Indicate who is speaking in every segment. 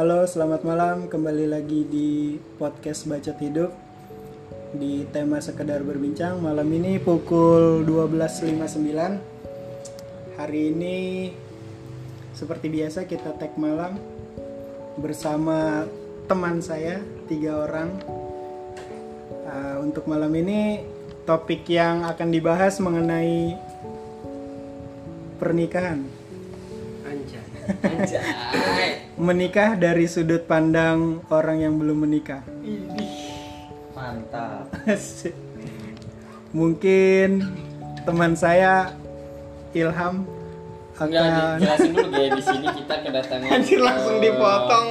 Speaker 1: Halo, selamat malam. Kembali lagi di podcast Bacot Hidup di tema sekedar berbincang. Malam ini pukul 12.59. Hari ini seperti biasa kita tag malam bersama teman saya tiga orang. Uh, untuk malam ini topik yang akan dibahas mengenai pernikahan.
Speaker 2: Anjay.
Speaker 3: Anjay.
Speaker 1: Menikah dari sudut pandang orang yang belum menikah.
Speaker 3: Mantap.
Speaker 1: Mungkin teman saya Ilham
Speaker 3: Enggak
Speaker 1: akan
Speaker 3: dijelasin dulu guys di sini kita kedatangan
Speaker 1: Anjir, langsung
Speaker 3: eh,
Speaker 1: dipotong.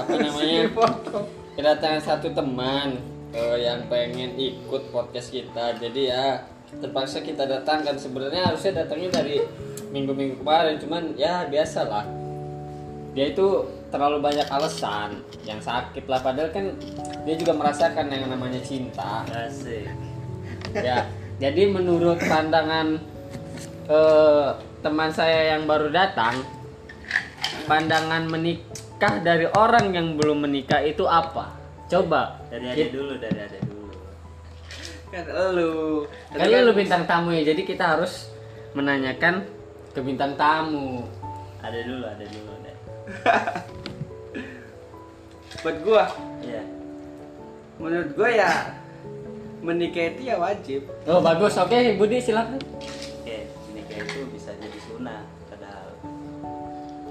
Speaker 3: Apa namanya?
Speaker 1: dipotong.
Speaker 3: Kedatangan satu teman eh, yang pengen ikut podcast kita. Jadi ya terpaksa kita datangkan sebenarnya harusnya datangnya dari minggu-minggu kemarin cuman ya biasalah dia itu terlalu banyak alasan yang sakit lah padahal kan dia juga merasakan yang namanya cinta
Speaker 2: Asik.
Speaker 3: ya jadi menurut pandangan eh, teman saya yang baru datang pandangan menikah dari orang yang belum menikah itu apa coba
Speaker 2: Dari ada dulu, dari ada dulu. Kan lu.
Speaker 3: kali lu bintang tamu ya jadi kita harus menanyakan ke bintang tamu
Speaker 2: Ada dulu, ada dulu. Ada.
Speaker 4: buat gua?
Speaker 2: Iya.
Speaker 4: menurut gua ya menikah itu ya wajib.
Speaker 3: Oh bagus. Oke Budi silakan.
Speaker 2: Oke, menikah itu bisa jadi sunnah padahal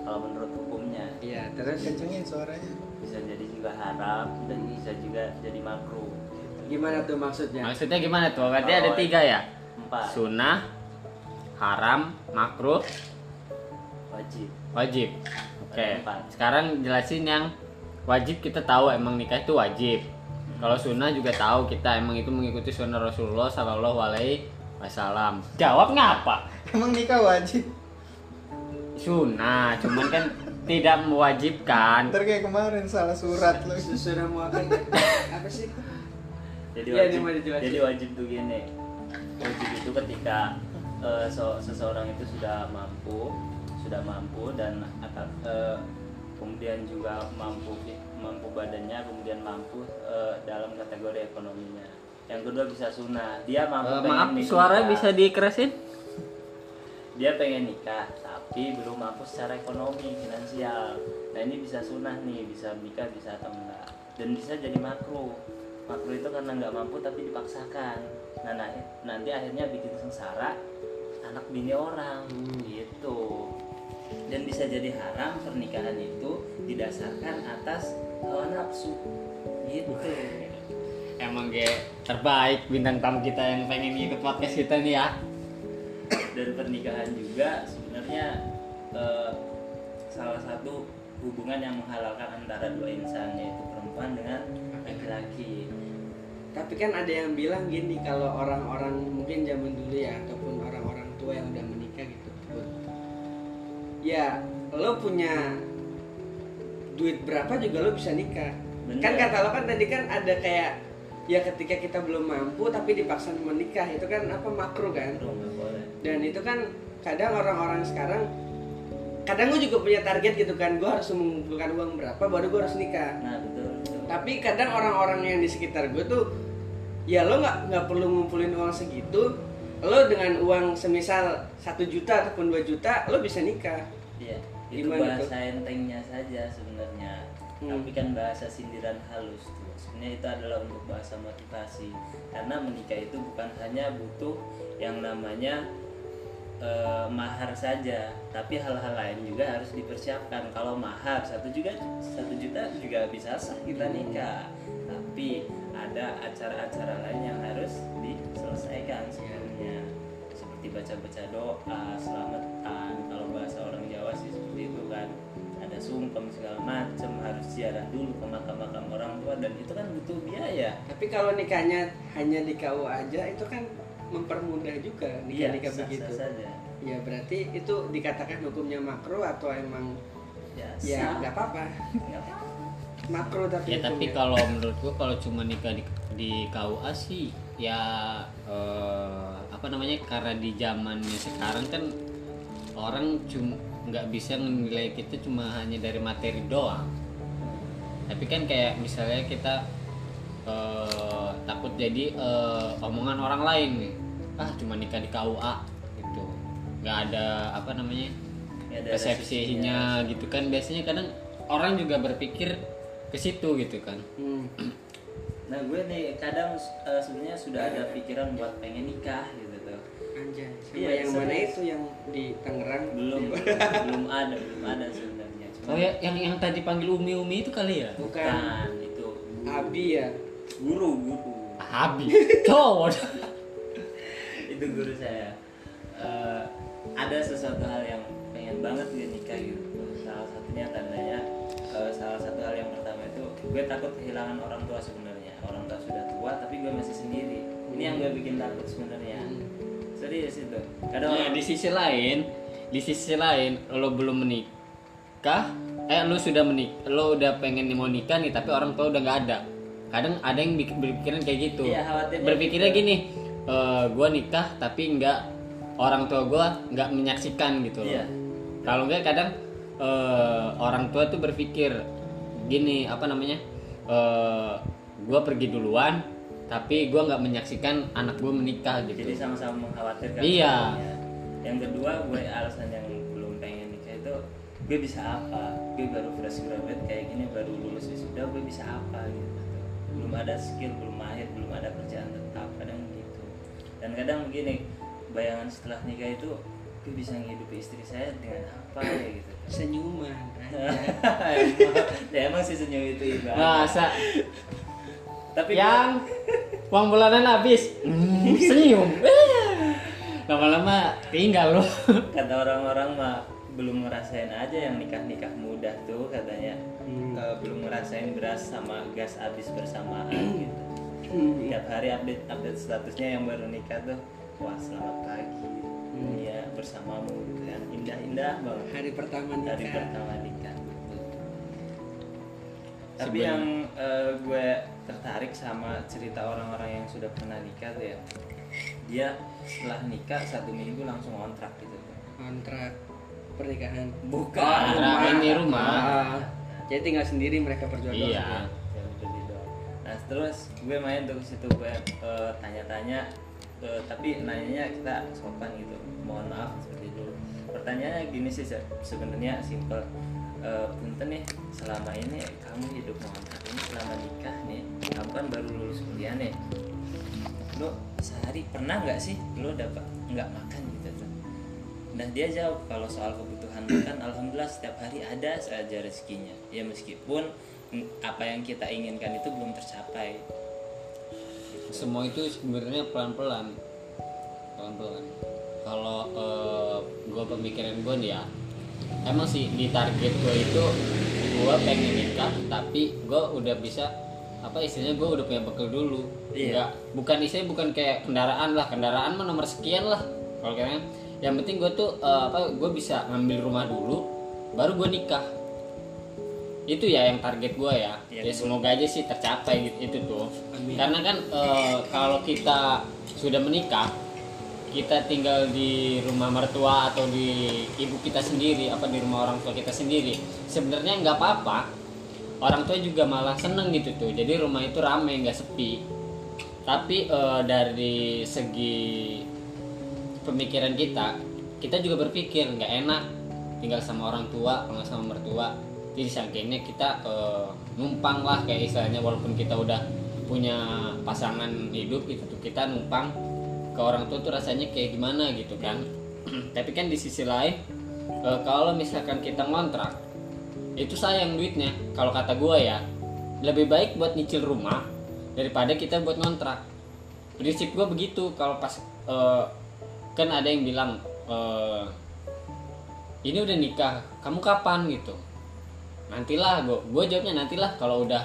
Speaker 2: kalau menurut hukumnya.
Speaker 4: Iya terus?
Speaker 1: Kencengin suaranya.
Speaker 2: bisa jadi juga haram dan bisa juga jadi makruh.
Speaker 4: gimana tuh maksudnya?
Speaker 3: Maksudnya gimana tuh? Berarti ada
Speaker 2: Oh,
Speaker 3: tiga ya?
Speaker 2: Empat.
Speaker 3: Sunnah haram makruh.
Speaker 2: Wajib.
Speaker 3: wajib oke
Speaker 2: empat.
Speaker 3: sekarang jelasin yang wajib kita tahu emang nikah itu wajib kalau sunnah juga tahu kita emang itu mengikuti sunnah Rasulullah Shallallahu Alaihi Wasallam jawab ngapa
Speaker 1: Emang nikah wajib?
Speaker 3: sunnah cuman kan tidak mewajibkan
Speaker 1: Ntar kayak kemarin salah surat lu.
Speaker 4: sudah mau apa sih
Speaker 2: Jadi
Speaker 4: Iya,
Speaker 2: wajib,
Speaker 4: dijelasin.
Speaker 2: jadi wajib tuh gini. Wajib itu ketika eh, so- seseorang itu sudah mampu, sudah mampu dan akan eh, kemudian juga mampu mampu badannya, kemudian mampu eh, dalam kategori ekonominya. Yang kedua bisa sunnah, dia mampu pengen
Speaker 3: maaf
Speaker 2: nikah.
Speaker 3: suara bisa dikerasin?
Speaker 2: Dia pengen nikah tapi belum mampu secara ekonomi finansial. Nah ini bisa sunnah nih bisa nikah bisa atau enggak. Dan bisa jadi makruh makruh itu karena nggak mampu tapi dipaksakan. Nah, nah, nanti akhirnya bikin sengsara anak bini orang. Gitu dan bisa jadi haram pernikahan itu didasarkan atas hawa nafsu. Gitu.
Speaker 3: Emang kayak terbaik bintang tamu kita yang pengen ikut podcast kita nih ya.
Speaker 2: Dan pernikahan juga sebenarnya eh, salah satu hubungan yang menghalalkan antara dua insan yaitu perempuan dengan laki-laki.
Speaker 4: Tapi kan ada yang bilang gini kalau orang-orang mungkin zaman dulu ya ataupun orang-orang tua yang udah. Ya lo punya duit berapa juga lo bisa nikah.
Speaker 2: Bener.
Speaker 4: kan kata lo kan tadi kan ada kayak ya ketika kita belum mampu tapi dipaksa menikah itu kan apa makruh kan? Dan itu kan kadang orang-orang sekarang kadang gue juga punya target gitu kan gue harus mengumpulkan uang berapa baru gue harus nikah.
Speaker 2: Nah betul, betul.
Speaker 4: tapi kadang orang-orang yang di sekitar gue tuh ya lo nggak nggak perlu ngumpulin uang segitu lo dengan uang semisal satu juta ataupun dua juta lo bisa nikah
Speaker 2: Iya, itu
Speaker 4: Gimana
Speaker 2: bahasa
Speaker 4: tuh?
Speaker 2: entengnya saja sebenarnya.
Speaker 4: Hmm.
Speaker 2: tapi kan bahasa sindiran halus tuh. Sebenarnya itu adalah untuk bahasa motivasi. Karena menikah itu bukan hanya butuh yang namanya eh, mahar saja tapi hal-hal lain juga harus dipersiapkan. Kalau mahar satu juga satu juta juga bisa sah kita nikah. Tapi ada acara-acara lain yang harus diselesaikan sebelumnya seperti baca-baca doa selamatan. Kalau bahasa orang Jawa sih seperti itu kan. Ada sungkem segala macam harus ziarah dulu ke makam-makam orang tua dan itu kan butuh biaya.
Speaker 4: Tapi kalau nikahnya hanya di KU aja itu kan mempermudah juga nikah nikah
Speaker 2: sah-sah
Speaker 4: begitu.
Speaker 2: saja.
Speaker 4: Ya berarti itu dikatakan hukumnya makro atau emang
Speaker 2: ya,
Speaker 4: ya
Speaker 2: sah.
Speaker 4: nggak apa-apa? Makro tapi
Speaker 3: ya tapi kalau menurut gua kalau cuma nikah di, di KUA sih ya eh, apa namanya karena di zamannya sekarang kan orang cuma nggak bisa menilai kita cuma hanya dari materi doang. Tapi kan kayak misalnya kita eh, takut jadi eh, omongan orang lain nih. Ah cuma nikah di KUA gitu. Nggak ada apa namanya
Speaker 2: Ya, ada
Speaker 3: persepsinya gitu kan. Biasanya kadang orang juga berpikir ke situ gitu kan.
Speaker 4: Hmm.
Speaker 2: Nah gue nih kadang eh, sebenarnya sudah ada pikiran buat pengen nikah tuh.
Speaker 4: Anjay, sama
Speaker 2: Iya,
Speaker 4: yang mana itu yang di Tangerang?
Speaker 2: Belum belum ada belum ada sebenarnya. Cuma
Speaker 3: oh ya yang yang tadi panggil umi umi itu kali ya
Speaker 4: Bukan.
Speaker 2: bukan itu
Speaker 4: Abi ya.
Speaker 2: guru guru
Speaker 3: Abi cowok
Speaker 2: itu guru saya. Eh, ada sesuatu hal yang pengen banget gue nikah gitu. Salah satunya tandanya eh, salah satu hal yang pertama itu gue takut kehilangan orang tua sebenarnya. Orang tua sudah tua tapi gue masih sendiri. Ini yang gue bikin takut sebenarnya. Serius itu. Kadang
Speaker 3: Nah, di sisi lain, di sisi lain lo belum menikah, eh lo sudah menik, lo udah pengen mau nikah nih, tapi orang tua udah nggak ada. Kadang ada yang berpikiran kayak gitu.
Speaker 2: Iya,
Speaker 3: Berpikirnya
Speaker 2: gitu.
Speaker 3: gini, eh gue nikah tapi nggak orang tua gue nggak menyaksikan gitu loh.
Speaker 2: Iya.
Speaker 3: Kalau nggak kadang eh, orang tua tuh berpikir gini apa namanya, eh gue pergi duluan, tapi gue nggak menyaksikan anak gue menikah gitu.
Speaker 2: jadi sama-sama mengkhawatirkan
Speaker 3: Iya.
Speaker 2: semuanya. yang kedua gue alasan yang belum pengen nikah itu gue bisa apa gue baru fresh graduate kayak gini baru lulus wisuda gue bisa apa gitu belum ada skill belum mahir belum ada kerjaan tetap kadang gitu dan kadang begini bayangan setelah nikah itu gue bisa menghidupi istri saya dengan apa ya gitu
Speaker 4: Senyuman.
Speaker 2: emang, ya emang sih senyum itu ibadah
Speaker 3: Masa
Speaker 2: tapi
Speaker 3: yang uang bulanan habis. Hmm, senyum. Lama-lama tinggal loh.
Speaker 2: Kata orang-orang mah belum ngerasain aja yang nikah-nikah mudah tuh katanya.
Speaker 4: Hmm.
Speaker 2: Eh, belum ngerasain beras sama gas habis bersamaan gitu.
Speaker 4: Hmm.
Speaker 2: tiap hari update update statusnya yang baru nikah tuh wah selamat pagi.
Speaker 4: Hmm.
Speaker 2: ya bersamamu gitu kan? Indah-indah banget.
Speaker 4: Hari pertama nikah.
Speaker 2: dari pertama nikah tapi
Speaker 3: Sebelum-
Speaker 2: yang eh, gue tertarik sama cerita orang-orang yang sudah pernah nikah tuh ya dia setelah nikah satu minggu langsung kontrak gitu
Speaker 4: kontrak pernikahan.
Speaker 2: Bukan.
Speaker 4: Oh,
Speaker 3: Kontrak ini rumah.
Speaker 4: Ah, Jadi tinggal sendiri mereka berjodoh.
Speaker 3: iya.
Speaker 2: Nah terus gue main tuh ke situ gue eh, tanya-tanya, eh, tapi nanyanya kita sopan gitu. Mohon maaf seperti itu. Pertanyaannya gini sih se- sebenarnya simple. Eh, punten nih selama ini kamu hidup ngontrak ini selama nikah nih, kamu kan baru lulus kuliah nih. Lo sehari pernah nggak sih lo dapat nggak makan gitu tuh? Nah dia jawab kalau soal kebutuhan makan, alhamdulillah setiap hari ada saja rezekinya. Ya meskipun apa yang kita inginkan itu belum tercapai.
Speaker 3: semua itu sebenarnya pelan-pelan pelan-pelan kalau gue pemikiran gue ya emang sih di target gue itu gue pengen nikah tapi gue udah bisa apa istilahnya gue udah punya bekal dulu.
Speaker 2: Iya.
Speaker 3: Nggak- bukan istilahnya bukan kayak kendaraan lah. Kendaraan mah nomor sekian lah kalau kayaknya yang penting gue tuh eh, apa gue bisa ngambil rumah dulu baru gue nikah. Itu ya yang target gue ya.
Speaker 2: Iya,
Speaker 3: ya semoga aja sih tercapai gitu itu tuh.
Speaker 4: Amin.
Speaker 3: karena kan eh, kalau kita sudah menikah kita tinggal di rumah mertua atau di ibu kita sendiri apa di rumah orang tua kita sendiri. Sebenarnya nggak apa-apa. Orang tua juga malah seneng gitu tuh. Jadi rumah itu ramai nggak sepi. Tapi eh, dari segi pemikiran kita kita juga berpikir nggak enak tinggal sama orang tua nggak sama mertua. Jadi saking kita eh, numpang lah kayak istilahnya walaupun kita udah punya pasangan hidup tuh kita numpang ke orang tua tuh rasanya kayak gimana gitu kan. Tapi kan di sisi lain eh, kalau misalkan kita ngontrak itu sayang duitnya. Kalau kata gua ya lebih baik buat nyicil rumah daripada kita buat ngontrak. Prinsip gua begitu kalau pas eh, kan ada yang bilang eh, ini udah nikah kamu kapan? gitu. Nantilah gue gue jawabnya nantilah kalau udah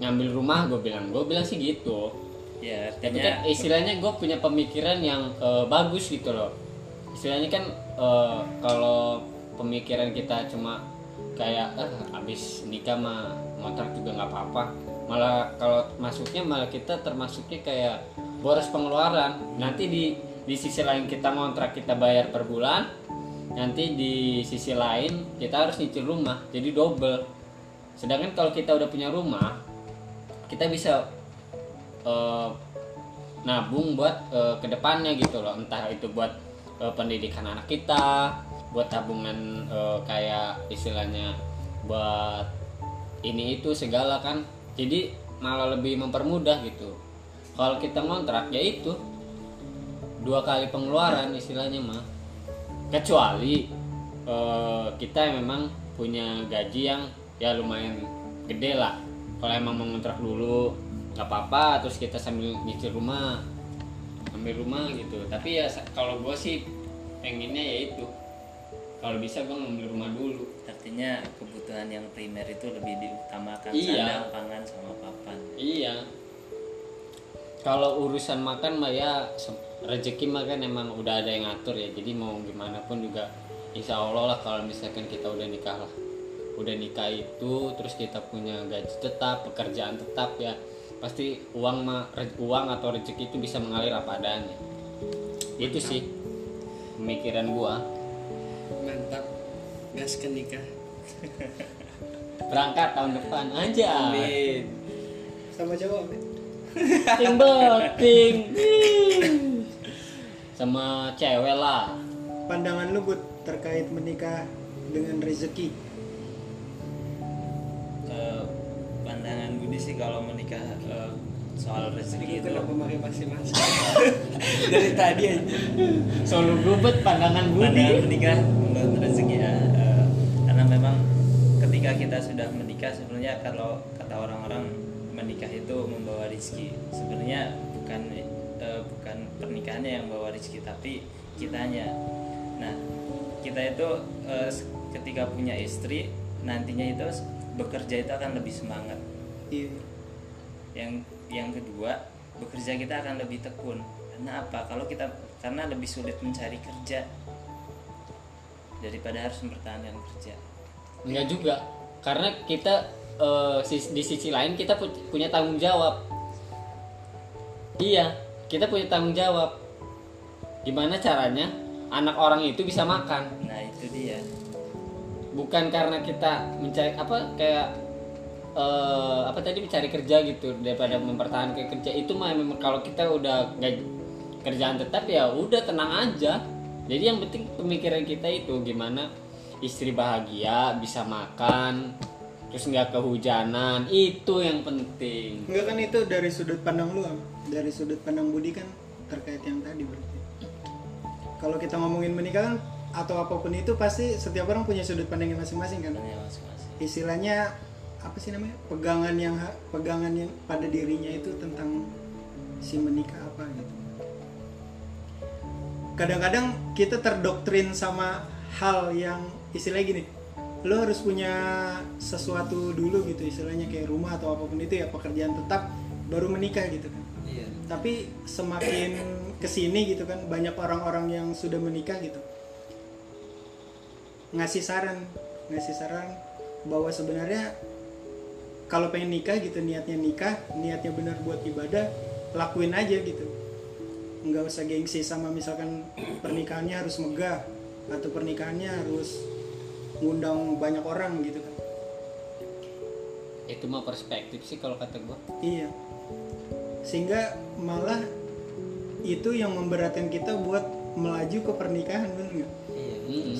Speaker 3: ngambil rumah gue bilang. Gue bilang sih gitu
Speaker 2: Ya artinya
Speaker 3: kan istilahnya gue punya pemikiran yang eh, bagus gitu loh. Istilahnya kan eh, kalau pemikiran kita cuma kayak ah habis nikah mah ngontrak juga nggak apa-apa. Malah kalau masuknya malah kita termasuknya kayak boros pengeluaran. Nanti di di sisi lain kita ngontrak kita bayar per bulan nanti di sisi lain kita harus nyicil rumah jadi double. Sedangkan kalau kita udah punya rumah kita bisa eh, nabung buat eh, ke depannya gitu loh. Entah itu buat eh, pendidikan anak kita buat tabungan eh, kayak istilahnya buat ini itu segala kan. Jadi malah lebih mempermudah gitu. Kalau kita ngontrak ya itu. Dua kali pengeluaran istilahnya mah. Kecuali eh, kita memang punya gaji yang ya lumayan gede lah. Kalau emang mau ngontrak dulu nggak apa-apa terus kita sambil nyicil rumah ambil rumah gitu tapi ya kalau gue sih pengennya ya itu kalau bisa gue ngambil rumah dulu
Speaker 2: artinya kebutuhan yang primer itu lebih diutamakan
Speaker 3: Iya.
Speaker 2: sandang pangan sama papan
Speaker 3: Iya. Kalau urusan makan mah ya rezeki mah kan emang udah ada yang ngatur ya. Jadi mau gimana pun juga insya Allah lah kalau misalkan kita udah nikah lah. Udah nikah itu terus kita punya gaji tetap, pekerjaan tetap ya. Pasti uang re- uang atau rezeki itu bisa mengalir apa adanya. Itu sih pemikiran gua.
Speaker 4: mantap gas ke nikah
Speaker 3: Berangkat tahun depan aja.
Speaker 4: amin
Speaker 1: sama cowok Be?
Speaker 3: ting sama cewek lah
Speaker 1: pandangan lu Bud terkait menikah dengan rezeki
Speaker 2: pandangan Budi sih kalau menikah eh, soal rezeki itu
Speaker 4: kenapa pakai pakai masker dari tadi aja.
Speaker 3: Solo gubet pandangan
Speaker 2: pandangan
Speaker 3: budi
Speaker 2: menikah menurut rezeki ya eh, karena memang ketika kita sudah menikah sebenarnya kalau kata orang-orang menikah itu membawa rezeki. Sebenarnya bukan eh, bukan pernikahannya yang membawa rezeki tapi kitanya. Nah kita itu ketika punya istri nantinya itu bekerja itu akan lebih semangat
Speaker 1: iya.
Speaker 2: Yang yang kedua bekerja kita akan lebih tekun. Karena apa? Kalau kita karena lebih sulit mencari kerja daripada harus mempertahankan kerja.
Speaker 3: Enggak juga. Karena kita sis- di sisi lain kita pu- punya tanggung jawab. Iya kita punya tanggung jawab. Gimana caranya anak orang itu bisa makan?
Speaker 2: Nah itu dia.
Speaker 3: Bukan karena kita mencari apa kayak eh, apa tadi mencari kerja gitu daripada mempertahankan kerja. Itu mah memang kalau kita udah nggak kerjaan tetap ya udah tenang aja. Jadi yang penting pemikiran kita itu gimana istri bahagia bisa makan terus nggak kehujanan itu yang penting.
Speaker 1: Enggak kan itu dari sudut pandang lu dari sudut pandang Budi kan terkait yang tadi berarti. Kalau kita ngomongin menikah kan atau apa pun itu pasti setiap orang punya sudut pandangnya masing-masing kan?
Speaker 2: Sebenarnya masing-masing.
Speaker 1: Istilahnya apa sih namanya? Pegangan yang pegangan yang pada dirinya itu tentang si menikah apa gitu. Kadang-kadang kita terdoktrin sama hal yang istilahnya gini lo harus punya sesuatu dulu gitu istilahnya kayak rumah atau apa pun itu ya pekerjaan tetap baru menikah gitu kan.
Speaker 4: Iya.
Speaker 1: Tapi semakin ke sini gitu kan banyak orang-orang yang sudah menikah gitu ngasih saran ngasih saran bahwa sebenarnya kalau pengen nikah gitu niatnya nikah niatnya benar buat ibadah lakuin aja gitu nggak usah gengsi sama misalkan pernikahannya harus megah atau pernikahannya harus ngundang banyak orang gitu kan
Speaker 3: itu mah perspektif sih kalau kata gua
Speaker 1: Iya. Sehingga malah itu yang memberatkan kita buat melaju ke pernikahan bener nggak?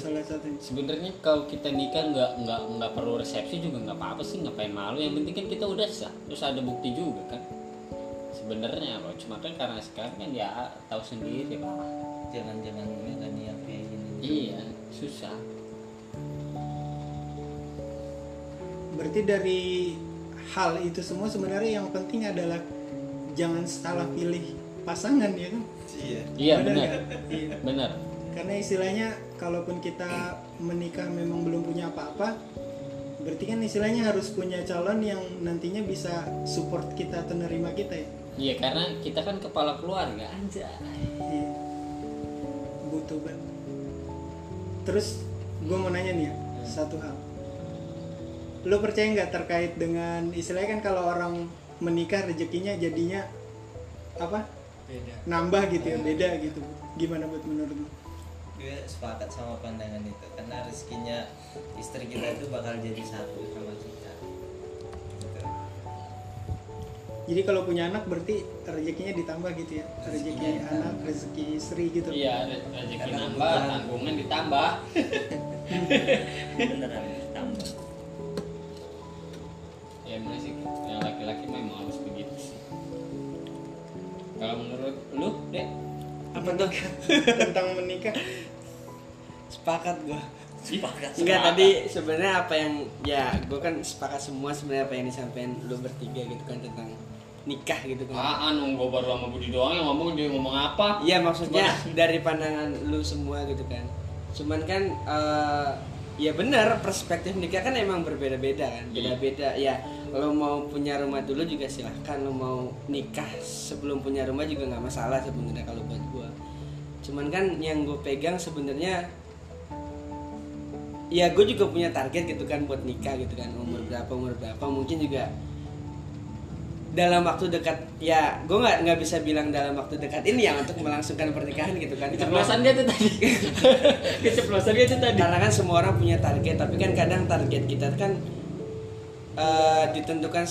Speaker 1: Salah satunya.
Speaker 3: sebenarnya kalau kita nikah nggak nggak nggak perlu resepsi juga nggak apa-apa sih ngapain malu yang penting kan kita udah sah terus ada bukti juga kan sebenarnya loh cuma kan karena sekarang kan ya tahu sendiri lah
Speaker 2: jangan-jangan menikah yang kayak gini
Speaker 3: iya susah
Speaker 1: Berarti dari hal itu semua sebenarnya yang penting adalah jangan salah pilih pasangan ya kan?
Speaker 4: iya
Speaker 3: iya benar
Speaker 1: nggak? Iya.
Speaker 3: benar
Speaker 1: Karena istilahnya kalaupun kita menikah memang belum punya apa-apa, berarti kan istilahnya harus punya calon yang nantinya bisa support kita atau nerima kita ya.
Speaker 3: iya karena kita kan kepala keluarga aja
Speaker 1: Iya. Butuh banget. Terus gue mau nanya nih ya, satu hal. Lo percaya nggak terkait dengan istilahnya kan kalau orang menikah rezekinya jadinya apa?
Speaker 4: beda
Speaker 1: Nambah gitu ya, beda gitu. Gimana buat menurut lo?
Speaker 5: Gue sepakat sama pandangan itu karena rezekinya istri kita itu bakal jadi satu sama kita.
Speaker 1: Jadi kalau punya anak berarti rezekinya ditambah gitu ya. Rezeki anak, rezeki istri gitu.
Speaker 3: iya re- rezeki
Speaker 4: Karena
Speaker 3: nambah tanggungan ditambah.
Speaker 2: Beneran tambah
Speaker 3: ya emang sih yang laki-laki memang harus begitu sih. Kalau menurut lu deh
Speaker 4: apa tuh?
Speaker 1: Tentang menikah.
Speaker 4: Sepakat gue
Speaker 2: sepakat
Speaker 4: Enggak tadi sebenarnya apa yang ya gue kan sepakat semua sebenarnya apa yang disampaikan lu bertiga gitu kan tentang nikah gitu kan.
Speaker 3: apaan gue baru sama Budi doang yang ngomong dia ngomong apa
Speaker 4: Iya maksudnya dari pandangan lu semua gitu kan. Cuman kan eh, ya benar perspektif nikah kan emang berbeda-beda kan.
Speaker 3: Iya.
Speaker 4: Beda-beda ya. Lo mau punya rumah dulu juga silahkan. Lo mau nikah sebelum punya rumah juga nggak masalah sebenarnya kalau buat gua. Cuman kan yang gue pegang sebenarnya ya gue juga punya target gitu kan buat nikah gitu kan umur berapa umur berapa mungkin juga dalam waktu dekat ya gue nggak nggak bisa bilang dalam waktu dekat ini ya untuk melangsungkan pernikahan gitu kan.
Speaker 3: Keceplosan dia tuh tadi. Keceplosan dia tuh tadi.
Speaker 4: Karena kan semua orang punya target tapi kan kadang target kita kan eh, ditentukan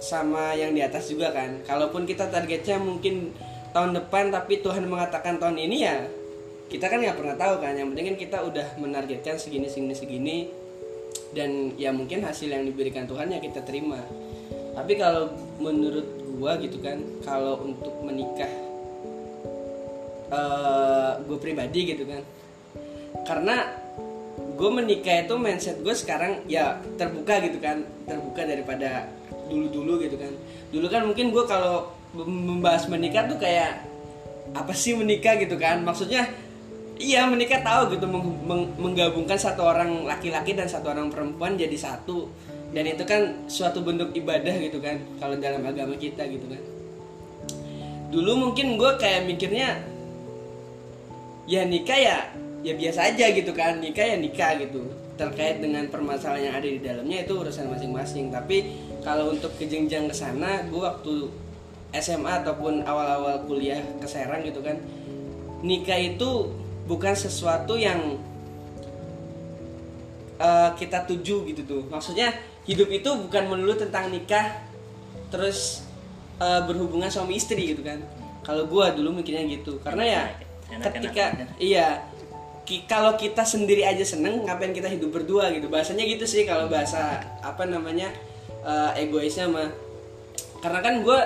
Speaker 4: sama yang di atas juga kan. Kalaupun kita targetnya mungkin tahun depan tapi Tuhan mengatakan tahun ini ya kita kan nggak pernah tahu kan yang penting kan kita udah menargetkan segini segini segini. Dan ya mungkin hasil yang diberikan Tuhan ya kita terima. Tapi kalau menurut gua gitu kan kalau untuk menikah eh gue pribadi gitu kan. Karena gue menikah itu mindset gue sekarang ya terbuka gitu kan terbuka daripada dulu dulu gitu kan. Dulu kan mungkin gue kalau membahas menikah tuh kayak apa sih menikah? gitu kan. Maksudnya iya menikah tahu gitu meng- meng- menggabungkan satu orang laki-laki dan satu orang perempuan jadi satu. Dan itu kan suatu bentuk ibadah gitu kan kalau dalam agama kita gitu kan. Dulu mungkin gue kayak mikirnya ya nikah ya ya biasa aja gitu kan nikah ya nikah gitu. Terkait dengan permasalahan yang ada di dalamnya itu urusan masing-masing. Tapi kalau untuk ke jenjang ke sana gue waktu SMA ataupun awal-awal kuliah ke Serang gitu kan nikah itu bukan sesuatu yang eh, kita tuju gitu tuh. Maksudnya hidup itu bukan melulu tentang nikah terus eh, berhubungan suami istri gitu kan. Kalau gua dulu mikirnya gitu. Karena ya ketika iya ki- kalau kita sendiri aja seneng ngapain kita hidup berdua gitu? Bahasanya gitu sih kalau bahasa apa namanya eh, egoisnya mah. Karena kan gua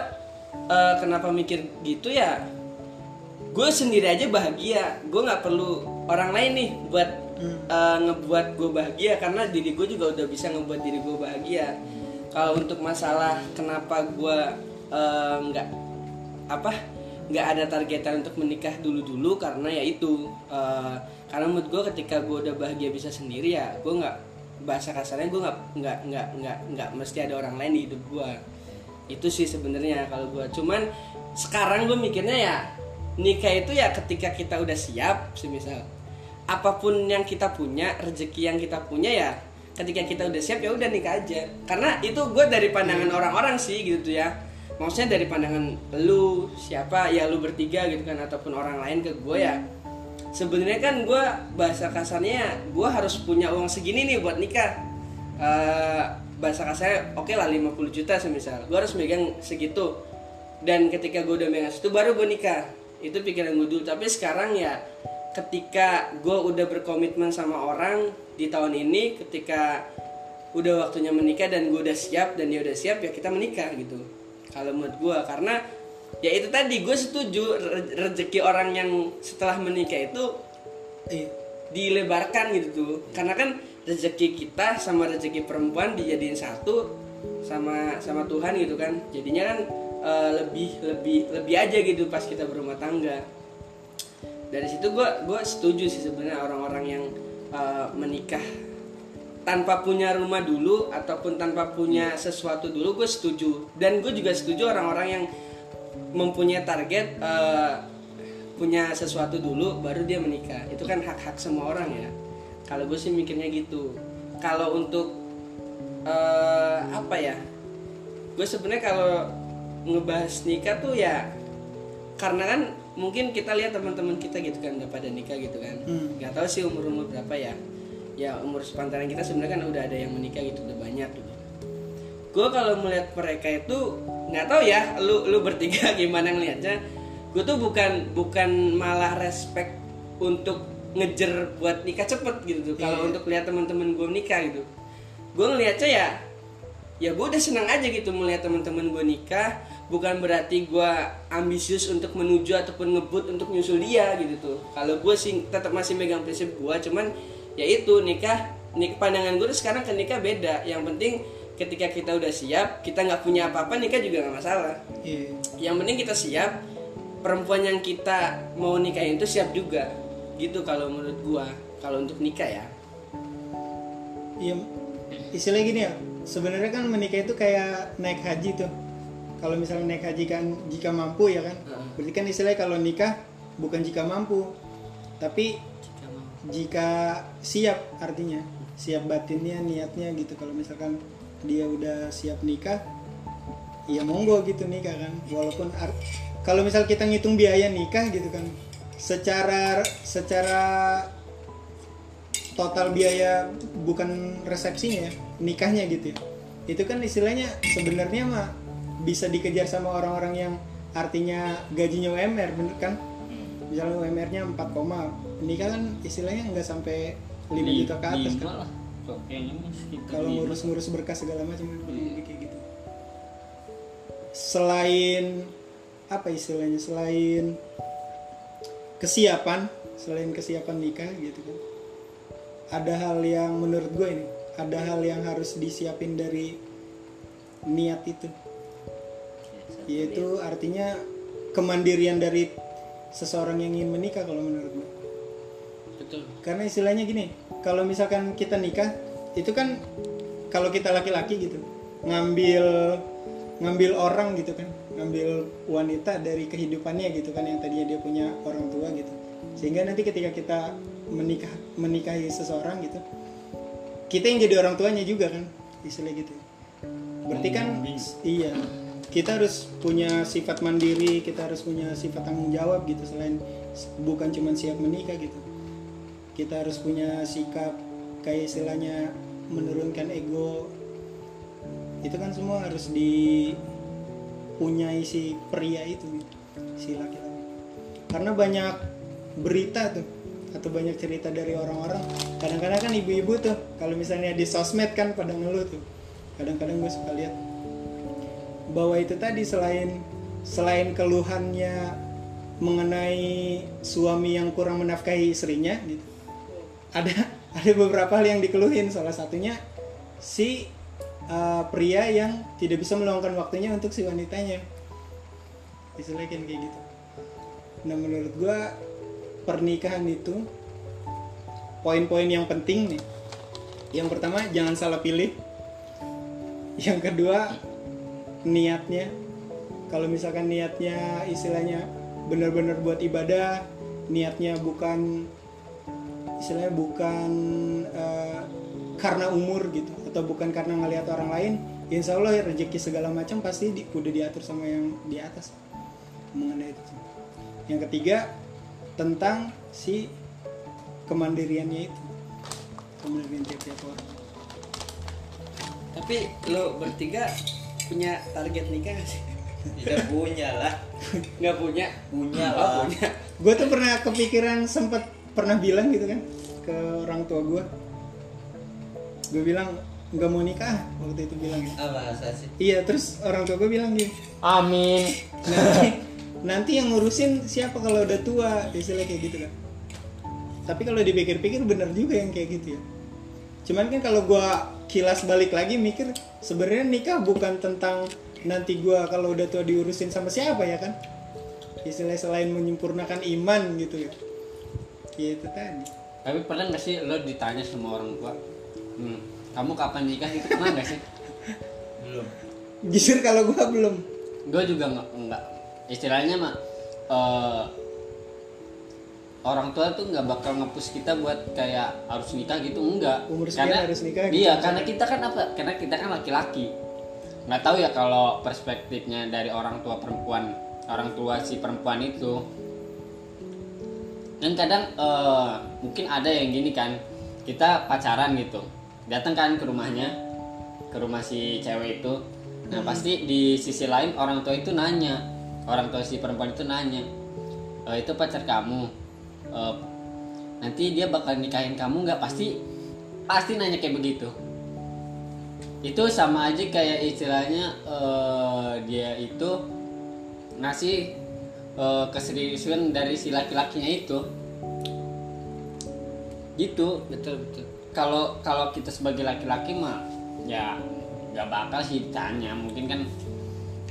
Speaker 4: eh, kenapa mikir gitu ya gue sendiri aja bahagia. Gue nggak perlu orang lain nih buat eh, ngebuat gue bahagia karena diri gue juga udah bisa ngebuat diri gue bahagia. Kalau untuk masalah kenapa gue eh, nggak apa nggak ada targetan untuk menikah dulu dulu karena ya itu eh, karena menurut gue ketika gue udah bahagia bisa sendiri ya gue nggak bahasa kasarnya gue nggak nggak nggak nggak nggak mesti ada orang lain di hidup gue itu sih sebenarnya kalau gue cuman sekarang gue mikirnya ya nikah itu ya ketika kita udah siap semisal apa pun yang kita punya rezeki yang kita punya ya ketika kita udah siap ya udah nikah aja. Karena itu gue dari pandangan orang-orang sih gitu ya. Maksudnya dari pandangan lu siapa ya lu bertiga gitu kan ataupun orang lain ke gue ya. Sebenarnya kan gue bahasa kasarnya gue harus punya uang segini nih buat nikah. Eh, bahasa kasarnya oke lah 50 juta semisal gue harus megang segitu. Dan ketika gue udah megang situ baru gue nikah itu pikiran gue dulu. Tapi sekarang ya ketika gue udah berkomitmen sama orang di tahun ini ketika udah waktunya menikah dan gue udah siap dan dia udah siap ya kita menikah gitu. Kalau menurut gue karena ya itu tadi gue setuju re- rezeki orang yang setelah menikah itu dilebarkan gitu tuh. Karena kan rezeki kita sama rezeki perempuan dijadiin satu sama sama Tuhan gitu kan. Jadinya kan eh, lebih lebih lebih aja gitu pas kita berumah tangga. Dari situ gue gue setuju sih sebenarnya orang-orang yang eh, menikah tanpa punya rumah dulu ataupun tanpa punya sesuatu dulu gue setuju. Dan gue juga setuju orang-orang yang mempunyai target eh, punya sesuatu dulu baru dia menikah. Itu kan hak-hak semua orang ya. Kalau gue sih mikirnya gitu. Kalau untuk eh, apa ya? Gue sebenarnya kalau ngebahas nikah tuh ya karena kan mungkin kita lihat teman-teman kita gitu kan udah pada nikah gitu kan.
Speaker 1: Hmm.
Speaker 4: nggak tahu sih umur umur berapa ya. Ya umur sepantaran kita sebenarnya kan udah ada yang menikah gitu udah banyak gitu. Gue kalau melihat mereka itu nggak tahu ya lu lu bertiga gimana ngelihatnya. Gue tuh bukan bukan malah respect untuk ngejer buat nikah cepet gitu. Tuh kalau
Speaker 1: Iya.
Speaker 4: untuk lihat teman-teman gue nikah gitu. Gue ngelihatnya ya ya gue udah senang aja gitu melihat teman-teman gue nikah. Bukan berarti gue ambisius untuk menuju ataupun ngebut untuk nyusul dia gitu tuh. Kalau gue sih tetap masih megang prinsip gue cuman ya itu nikah nik pandangan gue tuh sekarang ke nikah beda. Yang penting ketika kita udah siap kita nggak punya apa-apa nikah juga nggak masalah.
Speaker 1: Iya.
Speaker 4: yang penting kita siap perempuan yang kita mau nikahin itu siap juga. Gitu kalau menurut gua kalau untuk nikah ya.
Speaker 1: Iya, istilahnya gini ya. Sebenarnya kan menikah itu kayak naik haji tuh. Kalau misalnya naik haji kan jika mampu ya kan.
Speaker 4: Heeh.
Speaker 1: Berarti kan istilahnya kalau nikah bukan jika mampu, tapi
Speaker 4: Jika
Speaker 1: siap artinya siap batinnya niatnya gitu. Kalau misalkan dia udah siap nikah, ya monggo gitu nikah kan. Walaupun ar- kalau misal kita ngitung biaya nikah gitu kan, secara secara total biaya bukan resepsinya ya, nikahnya gitu ya. Itu kan istilahnya sebenarnya mah bisa dikejar sama orang-orang yang artinya gajinya UMR bener kan? Misalnya UMR-nya 4, koma, nikah kan istilahnya nggak sampai 5 juta ke atas
Speaker 3: Lima
Speaker 1: kan. Kalau ngurus-ngurus berkas segala macam kan lebih kayak gitu. Selain apa istilahnya? Selain kesiapan, selain kesiapan nikah gitu kan ada hal yang menurut gue ini ada hal yang harus disiapin dari niat itu. Yaitu artinya kemandirian dari seseorang yang ingin menikah kalau menurut gue
Speaker 4: betul.
Speaker 1: Karena istilahnya gini kalau misalkan kita nikah itu kan kalau kita laki-laki gitu ngambil ngambil orang gitu kan ngambil wanita dari kehidupannya gitu kan yang tadinya dia punya orang tua gitu. Sehingga nanti ketika kita menikah menikahi seseorang gitu. Kita yang jadi orang tuanya juga kan istilah gitu. Berarti kan iya kita harus punya sifat mandiri kita harus punya sifat tanggung jawab gitu selain bukan cuma siap menikah gitu. Kita harus punya sikap kayak istilahnya menurunkan ego. Itu kan semua harus dipunyai si pria itu gitu, si laki-laki. Karena banyak berita tuh atau banyak cerita dari orang-orang. Kadang-kadang kan ibu-ibu tuh kalau misalnya di sosmed kan pada ngeluh tuh. Kadang-kadang gue suka lihat. Bahwa itu tadi selain selain keluhannya mengenai suami yang kurang menafkahi istrinya gitu ada ada beberapa hal yang dikeluhin. Salah satunya si uh, pria yang tidak bisa meluangkan waktunya untuk si wanitanya. Kan kayak gitu. Nah menurut gua pernikahan itu poin-poin yang penting nih. Yang pertama jangan salah pilih. Yang kedua niatnya. Kalau misalkan niatnya istilahnya benar-benar buat ibadah niatnya bukan istilahnya bukan eh, karena umur gitu atau bukan karena ngelihat orang lain insya Allah rezeki segala macam pasti di- udah diatur sama yang di atas mengenai itu. Yang ketiga tentang si kemandiriannya itu. Kemandirian tiap-tiap orang.
Speaker 4: Tapi lo bertiga punya target nikah gak sih?
Speaker 2: Tidak punya lah.
Speaker 4: Nggak punya?
Speaker 2: Punya
Speaker 4: oh,
Speaker 2: lah.
Speaker 4: punya.
Speaker 1: Gue tuh pernah kepikiran sempet pernah bilang gitu kan ke orang tua gue gue bilang nggak mau nikah waktu itu bilang gitu.
Speaker 2: apa sih.
Speaker 1: Iya terus orang tua gue bilang gini
Speaker 3: Amin.
Speaker 1: Nanti yang ngurusin siapa kalau udah tua istilah kayak gitu kan. Tapi kalau dipikir-pikir bener juga yang kayak gitu ya. Cuman kan kalau gua kilas balik lagi mikir sebenarnya nikah bukan tentang nanti gua kalau udah tua diurusin sama siapa ya kan. Istilah selain menyempurnakan iman gitu ya. Ya itu tadi.
Speaker 3: Tapi pernah nggak sih lo ditanya sama orang tua, hmm, kamu kapan nikah? Gitu pernah nggak sih?
Speaker 2: belum.
Speaker 1: Jujur kalau gua belum.
Speaker 3: Gue juga nggak nggak istilahnya mah eh, orang tua tuh nggak bakal ngepus kita buat kayak harus nikah gitu enggak.
Speaker 1: Umur sekian harus nikah gitu.
Speaker 3: iya karena kita kan apa? Karena kita kan laki-laki. Nggak tahu ya kalau perspektifnya dari orang tua perempuan orang tua si perempuan itu. Dan kadang eh, mungkin ada yang gini kan kita pacaran gitu. Datang kan ke rumahnya ke rumah si cewek itu. Nah pasti di sisi lain orang tua itu nanya orang tua si perempuan itu nanya "E, itu pacar kamu? E, nanti dia bakal nikahin kamu nggak? Pasti pasti nanya kayak begitu. Itu sama aja kayak istilahnya eh, dia itu ngasih eh, keseriusan dari si laki-lakinya itu. Gitu.
Speaker 4: Betul betul.
Speaker 3: Kalau kalau kita sebagai laki-laki mah ya nggak bakal sih ditanya. Mungkin kan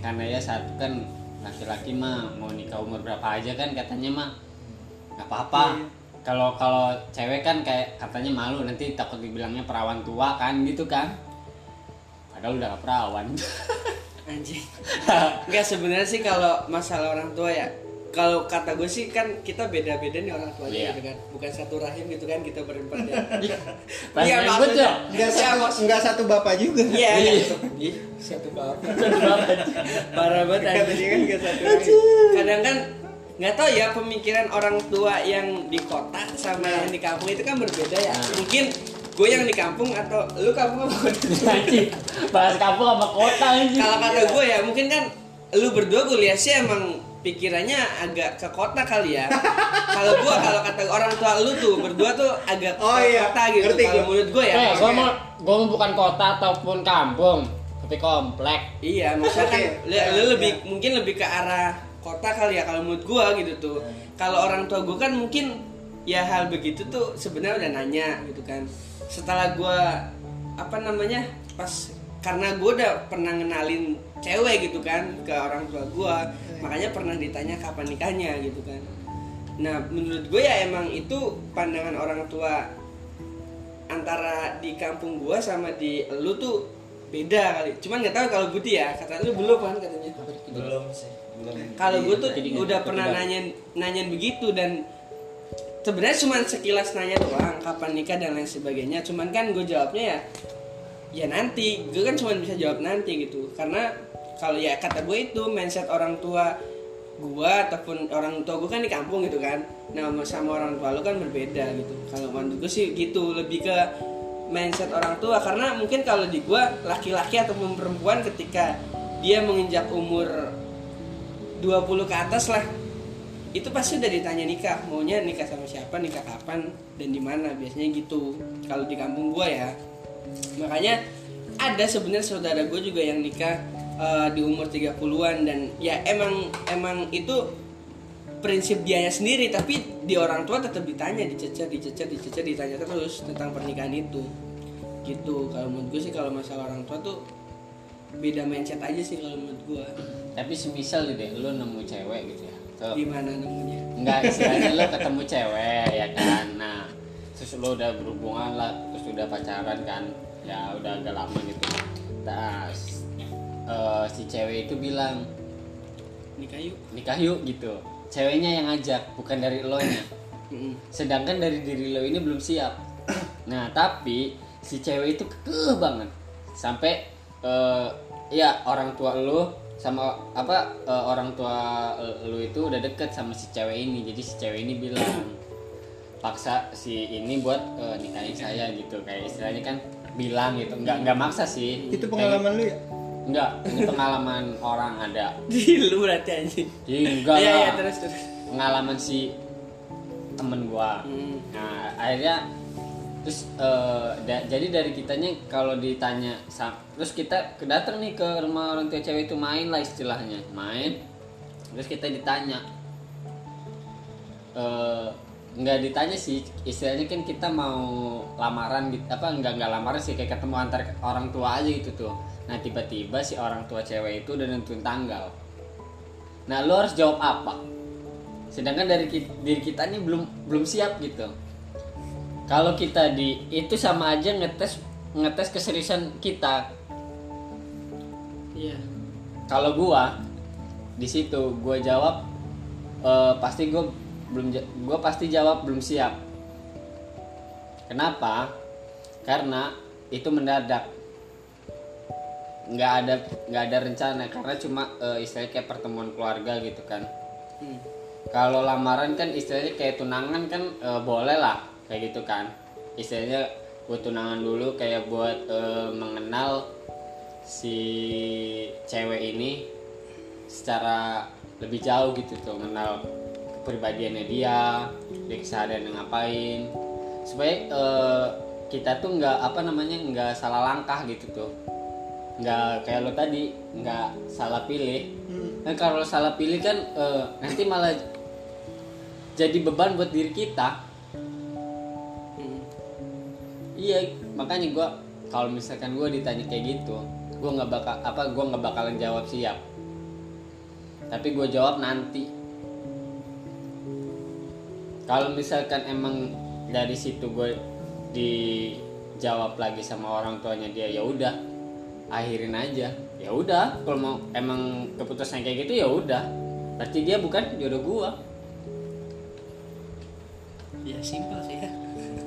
Speaker 3: karena ya satu kan laki-laki mah mau nikah umur berapa aja kan katanya mah nggak apa-apa.
Speaker 1: Iya.
Speaker 3: kalau kalau cewek kan kayak katanya malu nanti takut dibilangnya perawan tua kan gitu kan. Padahal udah gak perawan.
Speaker 4: Anjing. Nggak sebenarnya sih kalau masalah orang tua ya kalau kata gue sih kan kita beda-beda nih orang tuanya
Speaker 3: Iya.
Speaker 4: gitu kan bukan satu rahim gitu kan kita berempat ya Iya, maksudnya-
Speaker 3: ya
Speaker 1: Enggak
Speaker 4: Iya,
Speaker 1: satu, enggak satu bapak juga.
Speaker 4: iya
Speaker 3: Iya.
Speaker 4: Ih, satu bapak parah banget
Speaker 1: Katanya
Speaker 4: anjing.
Speaker 1: kan enggak satu rahim.
Speaker 4: kadang kan nggak tahu ya pemikiran orang tua yang di kota sama yang di kampung itu kan berbeda ya
Speaker 3: Nah.
Speaker 4: mungkin gue yang di kampung atau lu kampung apa
Speaker 3: bahas kampung sama kota anjing
Speaker 4: kalau kata gue ya mungkin kan lu berdua gue lihat sih emang pikirannya agak ke kota kali ya kalau gue kalau kata orang tua lu tuh berdua tuh agak
Speaker 1: Oh
Speaker 4: ke
Speaker 1: iya,
Speaker 4: kota gitu
Speaker 1: ngerti
Speaker 4: kalau
Speaker 1: gua.
Speaker 4: menurut gue ya
Speaker 3: eh, gua mau gua mau bukan kota ataupun kampung tapi komplek
Speaker 4: Iya, maksudnya kan
Speaker 1: Oke,
Speaker 4: lu,
Speaker 1: ya,
Speaker 4: lu lebih
Speaker 1: ya.
Speaker 4: mungkin lebih ke arah kota kali ya kalau menurut gua gitu tuh. Kalau orang tua gua kan mungkin ya hal begitu tuh sebenarnya udah nanya gitu kan. Setelah gua apa namanya? pas karena gua udah pernah ngenalin cewek gitu kan ke orang tua gua, makanya pernah ditanya kapan nikahnya gitu kan. Nah, menurut gue ya emang itu pandangan orang tua antara di kampung gua sama di lu tuh beda kali. Cuman nggak tahu kalau Budi ya, kata lu belum kan katanya.
Speaker 2: belum sih belum
Speaker 4: Kalau gue tuh
Speaker 3: Jadi
Speaker 4: udah pernah nanyain nanyain begitu dan sebenarnya cuma sekilas nanya doang kapan nikah dan lain sebagainya. Cuman kan gue jawabnya ya ya nanti. Gue kan cuma bisa jawab nanti gitu. Karena kalau ya kata gue itu mindset orang tua gua ataupun orang tua gue kan di kampung gitu kan. Nah sama orang tua lu kan berbeda gitu. Kalau menurut gue sih gitu lebih ke mindset orang tua. Karena mungkin kalau di gua laki-laki ataupun perempuan ketika dia menginjak umur 20 ke atas lah itu pasti udah ditanya nikah. Maunya nikah sama siapa nikah kapan dan di mana. Biasanya gitu kalau di kampung gua ya. Makanya ada sebenarnya saudara gue juga yang nikah eh, di umur 30-an dan ya emang emang itu prinsip dianya sendiri tapi di orang tua tetap ditanya dicecer dicecer dicecer ditanya terus tentang pernikahan itu. Gitu kalau menurut gue sih kalau masalah orang tua tuh beda mindset aja sih kalau menurut gue
Speaker 3: tapi semisal deh lu nemu cewek gitu ya Tuh.
Speaker 4: gimana namanya
Speaker 3: Enggak istilahnya lo ketemu cewek ya kan? Nah terus lo udah berhubungan lah Terus udah pacaran kan? Ya udah agak lama gitu. Terus eh, si cewek itu bilang
Speaker 4: nikah yuk.
Speaker 3: Nikah yuk gitu. Ceweknya yang ngajak bukan dari lo nya. Sedangkan dari diri lo ini belum siap. Nah tapi si cewek itu kekeh banget. Sampai eh, ya orang tua lo sama apa eh, orang tua lu itu udah deket sama si cewek ini. Jadi si cewek ini bilang paksa si ini buat eh, nikahin saya gitu. Kayak istilahnya kan bilang gitu. Nggak nggak maksa sih.
Speaker 1: Itu
Speaker 3: Kayak
Speaker 1: pengalaman lu ya?
Speaker 3: Gitu. nggak ini pengalaman orang ada.
Speaker 4: Di lu berarti anjing.
Speaker 3: Ih, enggak
Speaker 4: Iya, iya, terus terus.
Speaker 3: Pengalaman si temen gua.
Speaker 4: Hmm.
Speaker 3: nah akhirnya terus eh, da- jadi dari kitanya kalau ditanya sa- terus kita kedatang nih ke rumah orang tua cewek itu main lah istilahnya main. Terus kita ditanya eh, nggak ditanya sih istilahnya kan kita mau lamaran gitu apa nggak nggak lamaran sih kayak ketemu antar orang tua aja gitu tuh nah tiba-tiba si orang tua cewek itu udah nentuin tanggal. Nah lo harus jawab apa? Sedangkan dari ki- diri kita ini belum belum siap gitu. Kalau kita di itu sama aja ngetes ngetes keseriusan kita.
Speaker 4: Iya.
Speaker 3: Kalau gua di situ gua jawab eh, pasti gua belum gua pasti jawab belum siap. Kenapa? Karena itu mendadak nggak ada nggak ada rencana karena cuma eh, istilahnya kayak pertemuan keluarga gitu kan.
Speaker 4: Hmm.
Speaker 3: kalau lamaran kan istilahnya kayak tunangan kan eh, boleh lah kayak gitu kan. Istilahnya buat tunangan dulu kayak buat eh, mengenal si cewek ini secara lebih jauh gitu tuh kenal kepribadiannya dia dia keseharian ngapain. Supaya eh, kita tuh nggak apa namanya nggak salah langkah gitu tuh nggak kayak lo tadi nggak salah pilih. Kan kalau salah pilih kan eh, nanti malah jadi beban buat diri kita.
Speaker 4: Hmm.
Speaker 3: iya makanya gua kalau misalkan gua ditanya kayak gitu gua nggak bakal apa gua nggak bakalan jawab siap. Tapi gua jawab nanti. Kalau misalkan emang dari situ gue dijawab lagi sama orang tuanya dia ya udah akhirin aja ya udah kalau mau emang keputusan kayak gitu ya udah berarti dia bukan jodoh gua
Speaker 4: ya simpel sih ya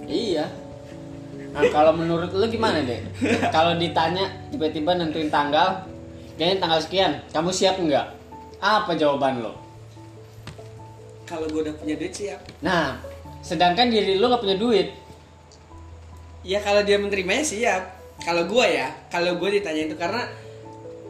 Speaker 3: Iya. Nah kalau menurut lu gimana deh? Kalau ditanya tiba-tiba nentuin tanggal, kayaknya tanggal sekian, kamu siap nggak? Apa jawaban lo?
Speaker 4: kalau gue udah punya duit siap
Speaker 3: Nah, sedangkan diri lu gak punya duit.
Speaker 4: ya kalau dia menerimanya siap kalau gue ya kalau gue ditanya itu karena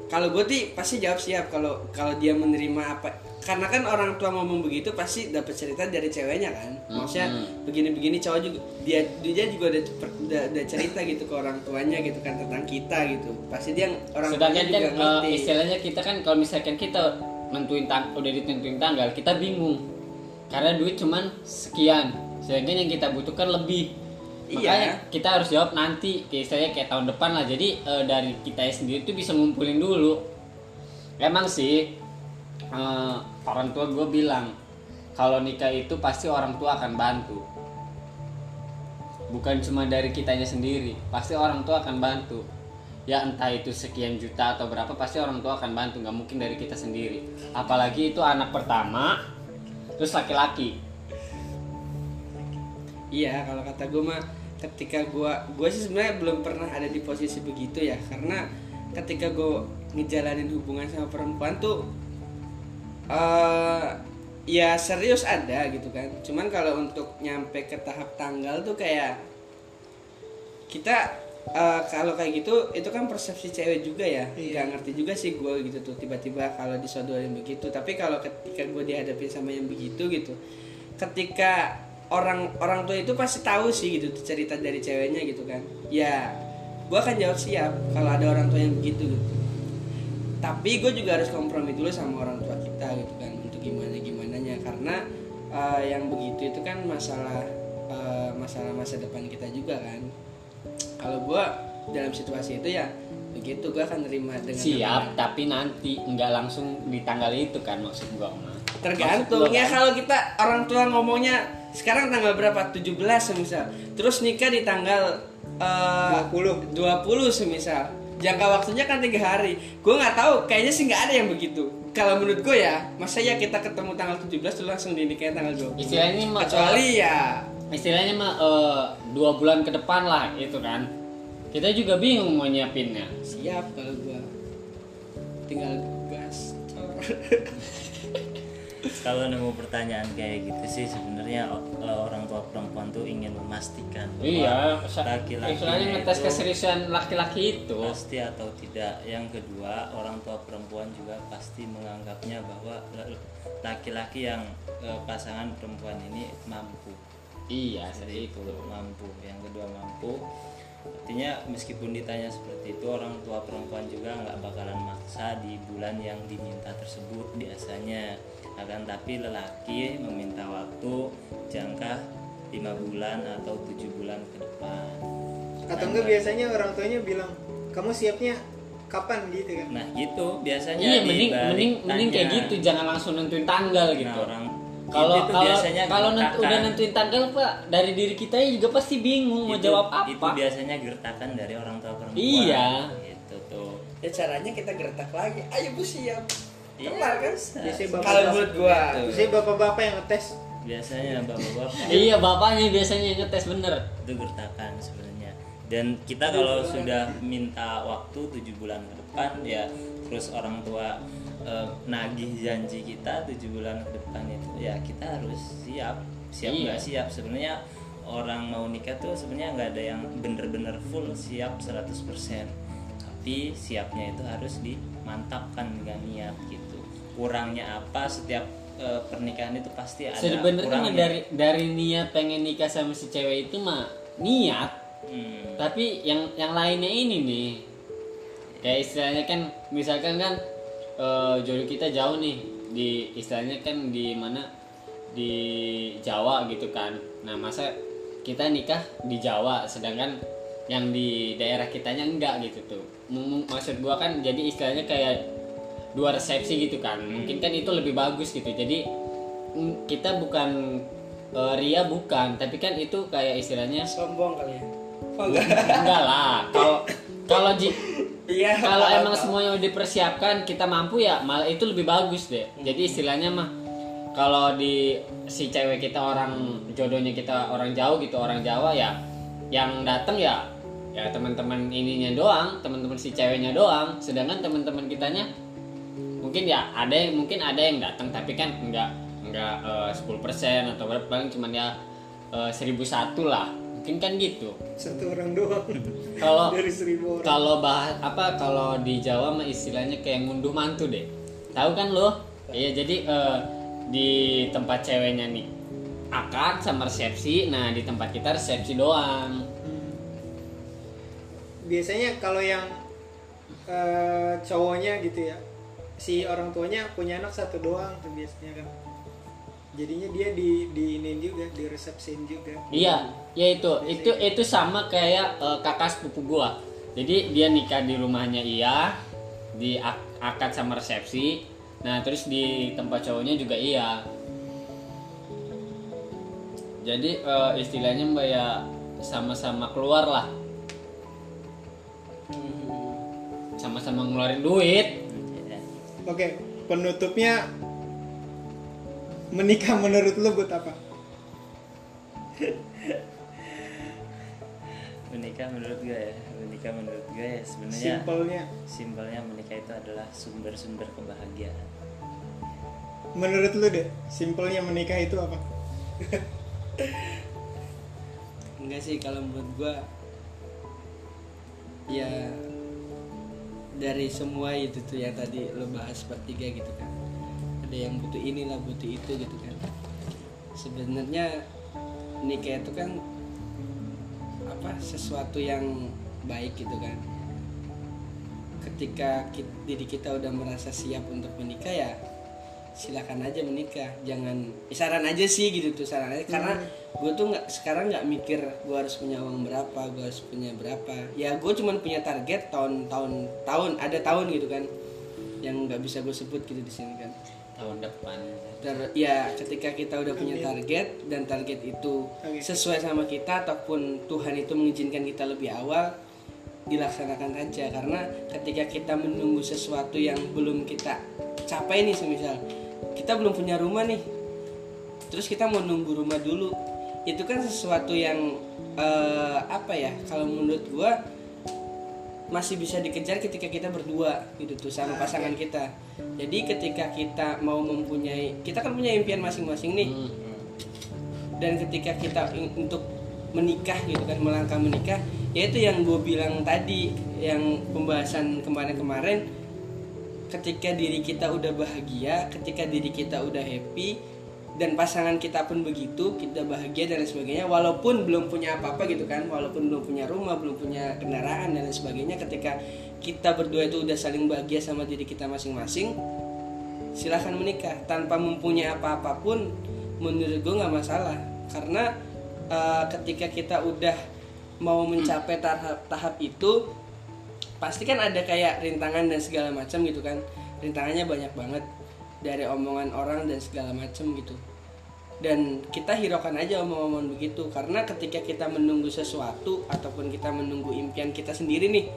Speaker 4: kalau gue sih pasti jawab siap kalau kalau dia menerima apa karena kan orang tua ngomong begitu pasti dapat cerita dari ceweknya kan maksudnya begini-begini cowok juga dia dia juga udah, udah, udah cerita gitu ke orang tuanya gitu kan tentang kita gitu pasti dia orang tuanya
Speaker 3: Sedangkan kan
Speaker 4: juga
Speaker 3: eh,
Speaker 4: ngerti
Speaker 3: istilahnya kita kan kalau misalkan kita nentuin tang udah ditentuin tanggal, kita bingung. Karena duit cuman sekian. Sedangkan yang kita butuhkan lebih.
Speaker 4: Iya.
Speaker 3: Makanya kita harus jawab nanti, kayak istilahnya kayak tahun depan lah. Jadi eh, dari kita sendiri tuh bisa ngumpulin dulu. Emang sih eh, orang tua gue bilang kalau nikah itu pasti orang tua akan bantu. Bukan cuma dari kitanya sendiri, pasti orang tua akan bantu. Ya entah itu sekian juta atau berapa pasti orang tua akan bantu, nggak mungkin dari kita sendiri. Apalagi itu anak pertama, terus laki-laki.
Speaker 4: Iya, kalau kata gue mah ketika gue gue sih sebenarnya belum pernah ada di posisi begitu ya. Karena ketika gue ngejalanin hubungan sama perempuan tuh eh ya serius ada gitu kan. Cuman kalau untuk nyampe ke tahap tanggal tuh kayak kita eh, kalau kayak gitu itu kan persepsi cewek juga ya. Nggak ngerti juga sih gue gitu tuh tiba-tiba kalau disodorin begitu. Tapi kalau ketika gue dihadapin sama yang begitu gitu ketika orang orang tua itu pasti tahu sih gitu cerita dari ceweknya gitu kan. Ya gue akan jawab siap kalau ada orang tua yang begitu gitu. Tapi gue juga harus kompromi dulu sama orang tua kita gitu kan untuk gimana gimana nya karena eh, yang begitu itu kan masalah eh, masalah masa depan kita juga kan. Kalau gue dalam situasi itu ya begitu gue akan terima dengan
Speaker 3: Siap, tapi nanti nggak langsung di tanggal itu kan maksud mah.
Speaker 4: tergantung
Speaker 3: Maksud gua
Speaker 4: ya
Speaker 3: kan,
Speaker 4: kalau kita orang tua ngomongnya sekarang tanggal berapa 17 semisal terus nikah di tanggal eh,
Speaker 1: 20.
Speaker 4: 20 semisal jangka waktunya kan tiga hari gue nggak tahu kayaknya sih nggak ada yang begitu kalau menurut gue ya masa ya kita ketemu tanggal 17 terus langsung dinikahin tanggal 20
Speaker 3: Istilahnya mah
Speaker 4: kecuali ya
Speaker 3: istilahnya mah eh, dua bulan ke depan lah itu kan. Kita juga bingung mau nyiapinnya.
Speaker 4: siap kalau gue tinggal gas.
Speaker 2: kalau nemu pertanyaan kayak gitu sih sebenarnya orang tua perempuan tuh ingin memastikan
Speaker 3: Iya,
Speaker 2: laki-laki
Speaker 3: ngetes keseriusan laki-laki itu.
Speaker 2: pasti atau tidak. Yang kedua orang tua perempuan juga pasti menganggapnya bahwa laki-laki yang eh, pasangan perempuan ini mampu.
Speaker 3: Iya,
Speaker 2: seperti itu. mampu. Yang kedua mampu. Artinya meskipun ditanya seperti itu orang tua perempuan juga nggak bakalan maksa di bulan yang diminta tersebut biasanya akan tapi lelaki meminta waktu jangka lima bulan atau tujuh bulan ke depan
Speaker 1: Atau enggak biasanya orang tuanya bilang, "Kamu siapnya kapan?" gitu kan.
Speaker 2: nah gitu biasanya
Speaker 3: Iya, mending mending mending kayak
Speaker 2: tanya.
Speaker 3: gitu, jangan langsung nentuin tanggal
Speaker 2: nah,
Speaker 3: gitu.
Speaker 2: orang
Speaker 3: Kalau
Speaker 2: itu
Speaker 3: kalau
Speaker 2: biasanya
Speaker 3: kalau nent-
Speaker 2: gertakan.
Speaker 3: udah nentuin tanggal Pak, dari diri kita juga pasti bingung mau
Speaker 2: Itu-
Speaker 3: jawab
Speaker 2: itu
Speaker 3: apa.
Speaker 2: biasanya gertakan dari orang tua perempuan
Speaker 3: Iya.
Speaker 2: gitu tuh
Speaker 4: ya caranya kita gertak lagi ayo bu siap
Speaker 2: Iya,
Speaker 4: kelar kan? Kalau menurut gua.
Speaker 1: Biasanya bapak-bapak yang ngetes.
Speaker 2: biasanya bapak-bapak.
Speaker 3: Iya, bapaknya biasanya yang ngetes bener.
Speaker 2: itu gertakan sebenarnya. Dan kita kalau sudah minta waktu tujuh bulan ke depan ya terus orang tua eh, nagih janji kita tujuh bulan ke depan itu ya kita harus siap. Siap
Speaker 3: Iya.
Speaker 2: nggak siap? Sebenarnya orang mau nikah tuh sebenarnya nggak ada yang bener-bener full siap 100% berarti siapnya itu harus dimantapkan dengan niat gitu kurangnya apa setiap eh, pernikahan itu pasti ada
Speaker 3: sebenarnya dari dari niat pengen nikah sama si cewek itu mah niat.
Speaker 2: Hmm,
Speaker 3: tapi yang yang lainnya ini nih. Kayak istilahnya kan misalkan kan eh, jodoh kita jauh nih. Di istilahnya kan di mana? Di Jawa gitu kan. Nah masa kita nikah di Jawa sedangkan yang di daerah kitanya enggak gitu tuh. Maksud gua kan jadi istilahnya kayak dua resepsi gitu kan. Mungkin kan itu lebih bagus gitu. Jadi kita bukan eh, ria bukan tapi kan itu kayak istilahnya
Speaker 4: sombong kali ya? Oh enggak
Speaker 3: enggak lah. Kalau kalau ji
Speaker 4: iya
Speaker 3: kalau emang
Speaker 4: tahu.
Speaker 3: semuanya udah dipersiapkan kita mampu ya malah itu lebih bagus deh. Jadi istilahnya mah kalau di si cewek kita orang jodohnya kita orang jauh gitu orang Jawa ya yang datang ya ya teman-teman ininya doang teman-teman si ceweknya doang. Sedangkan teman-teman kitanya mungkin ya ada yang mungkin ada yang datang tapi kan enggak enggak eh, 10% atau berapa paling cuman ya eh, 1001 lah. Mungkin kan gitu.
Speaker 1: Satu orang doang.
Speaker 3: Kalau
Speaker 1: dari seribu orang.
Speaker 3: kalau bahas apa kalau di Jawa mah istilahnya kayak ngunduh mantu deh. Tahu kan lo? Iya jadi eh, di tempat ceweknya nih akad sama resepsi nah di tempat kita resepsi doang.
Speaker 1: Hmm. biasanya kalau yang eh, cowoknya gitu ya si orang tuanya punya anak satu doang tuh biasanya kan. Jadinya dia di di ini juga di resepsin juga.
Speaker 3: Iya ya itu itu itu sama kayak eh, kakak sepupu gua. Jadi dia nikah di rumahnya iya di ak- akad sama resepsi. Nah terus di tempat cowoknya juga iya. Jadi eh, istilahnya mbak ya sama-sama keluar lah. Sama-sama ngeluarin duit
Speaker 1: oke penutupnya menikah menurut lo buat apa?
Speaker 2: Menikah menurut gue ya menikah menurut gue ya sebenarnya
Speaker 1: simpelnya.
Speaker 2: simpelnya menikah itu adalah sumber-sumber kebahagiaan.
Speaker 1: Menurut lo deh simpelnya menikah itu apa?
Speaker 4: Enggak sih kalau menurut gua ya dari semua itu tuh yang tadi lo bahas bertiga gitu kan. Ada yang butuh inilah butuh itu gitu kan. Sebenarnya nikah itu kan apa sesuatu yang baik gitu kan. Ketika ki- diri kita udah merasa siap untuk menikah ya silakan aja menikah. Jangan ya saran aja sih gitu tuh saran aja. Karena gue tuh nggak sekarang nggak mikir gue harus punya uang berapa gue harus punya berapa. Ya gue cuman punya target tahun tahun tahun ada tahun gitu kan yang nggak bisa gue sebut gitu di sini kan.
Speaker 3: Tahun depan.
Speaker 4: Ter- ya ketika kita udah punya target dan target itu sesuai sama kita ataupun Tuhan itu mengizinkan kita lebih awal dilaksanakan aja. Karena ketika kita menunggu sesuatu yang belum kita capai nih semisal kita belum punya rumah nih. Terus kita mau nunggu rumah dulu. Itu kan sesuatu yang eh, apa ya kalau menurut gua masih bisa dikejar ketika kita berdua gitu tuh sama pasangan kita. Jadi ketika kita mau mempunyai kita kan punya impian masing-masing nih.
Speaker 3: Hmm.
Speaker 4: dan ketika kita untuk menikah gitu kan melangkah menikah yaitu yang gue bilang tadi yang pembahasan kemarin-kemarin ketika diri kita udah bahagia ketika diri kita udah happy dan pasangan kita pun begitu kita bahagia dan lain sebagainya walaupun belum punya apa-apa gitu kan walaupun belum punya rumah belum punya kendaraan dan lain sebagainya ketika kita berdua itu udah saling bahagia sama diri kita masing-masing silahkan menikah. Tanpa mempunyai apa-apa pun menurut gue nggak masalah. Karena eh, ketika kita udah mau mencapai tahap tahap itu pasti kan ada kayak rintangan dan segala macam gitu kan. Rintangannya banyak banget dari omongan orang dan segala macam gitu. Dan kita hiraukan aja omong-omongan begitu karena ketika kita menunggu sesuatu ataupun kita menunggu impian kita sendiri nih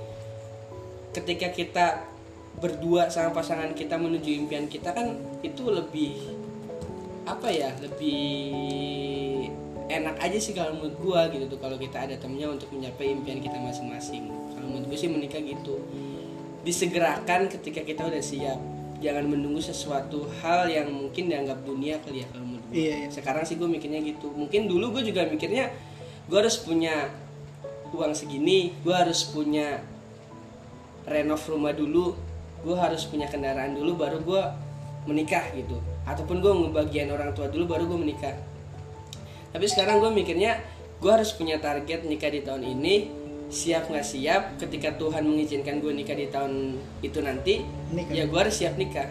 Speaker 4: ketika kita berdua sama pasangan kita menuju impian kita kan itu lebih apa ya lebih enak aja sih kalau menurut gua gitu tuh kalau kita ada temennya untuk mencapai impian kita masing-masing. Kalau menurut gue sih menikah gitu. Disegerakan ketika kita udah siap. Jangan menunggu sesuatu hal yang mungkin dianggap dunia kali ya kalau menurut gue
Speaker 1: Iya, iya.
Speaker 4: sekarang sih gue mikirnya gitu. Mungkin dulu gue juga mikirnya gue harus punya uang segini gue harus punya renov rumah dulu gue harus punya kendaraan dulu baru gue menikah gitu. Ataupun gue ngebagian orang tua dulu baru gue menikah tapi sekarang gue mikirnya gue harus punya target nikah di tahun ini. Siap nggak siap? Ketika Tuhan mengizinkan gue nikah di tahun itu nanti
Speaker 1: Nikah.
Speaker 4: ya gue harus siap nikah.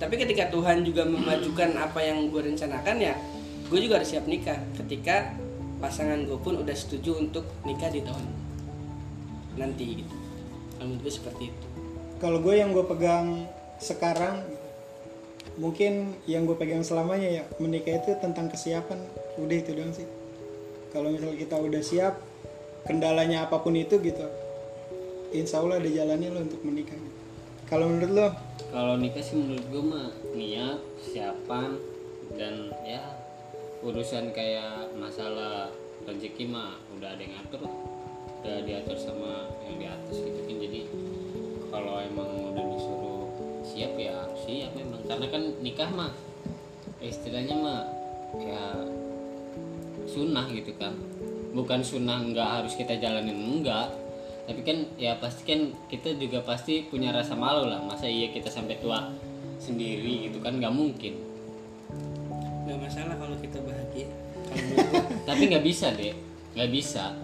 Speaker 4: Tapi ketika Tuhan juga memajukan apa yang gue rencanakan ya gue juga harus siap nikah. Ketika pasangan gue pun udah setuju untuk nikah di tahun nanti gitu. Menurut gue seperti itu.
Speaker 1: Kalau gue yang gue pegang sekarang mungkin yang gue pegang selamanya ya menikah itu tentang kesiapan udah itu doang sih. Kalau misalnya kita udah siap kendalanya apa pun itu gitu insya Allah ada jalannya lo untuk menikah kalau menurut lo?
Speaker 3: Kalau nikah sih menurut gue mah niat siapan dan ya urusan kayak masalah rezeki mah udah ada yang lah. udah diatur sama yang di atas gitu kan. Jadi kalau emang udah disuruh siap ya siap memang karena kan nikah mah istilahnya mah ya sunnah gitu kan. Bukan sunnah nggak harus kita jalanin enggak. Tapi kan ya pasti kan kita juga pasti punya rasa malu lah. Masa iya kita sampai tua sendiri gitu kan nggak mungkin.
Speaker 4: Nggak masalah kalau kita bahagia. Kalau
Speaker 3: tapi nggak bisa deh nggak bisa.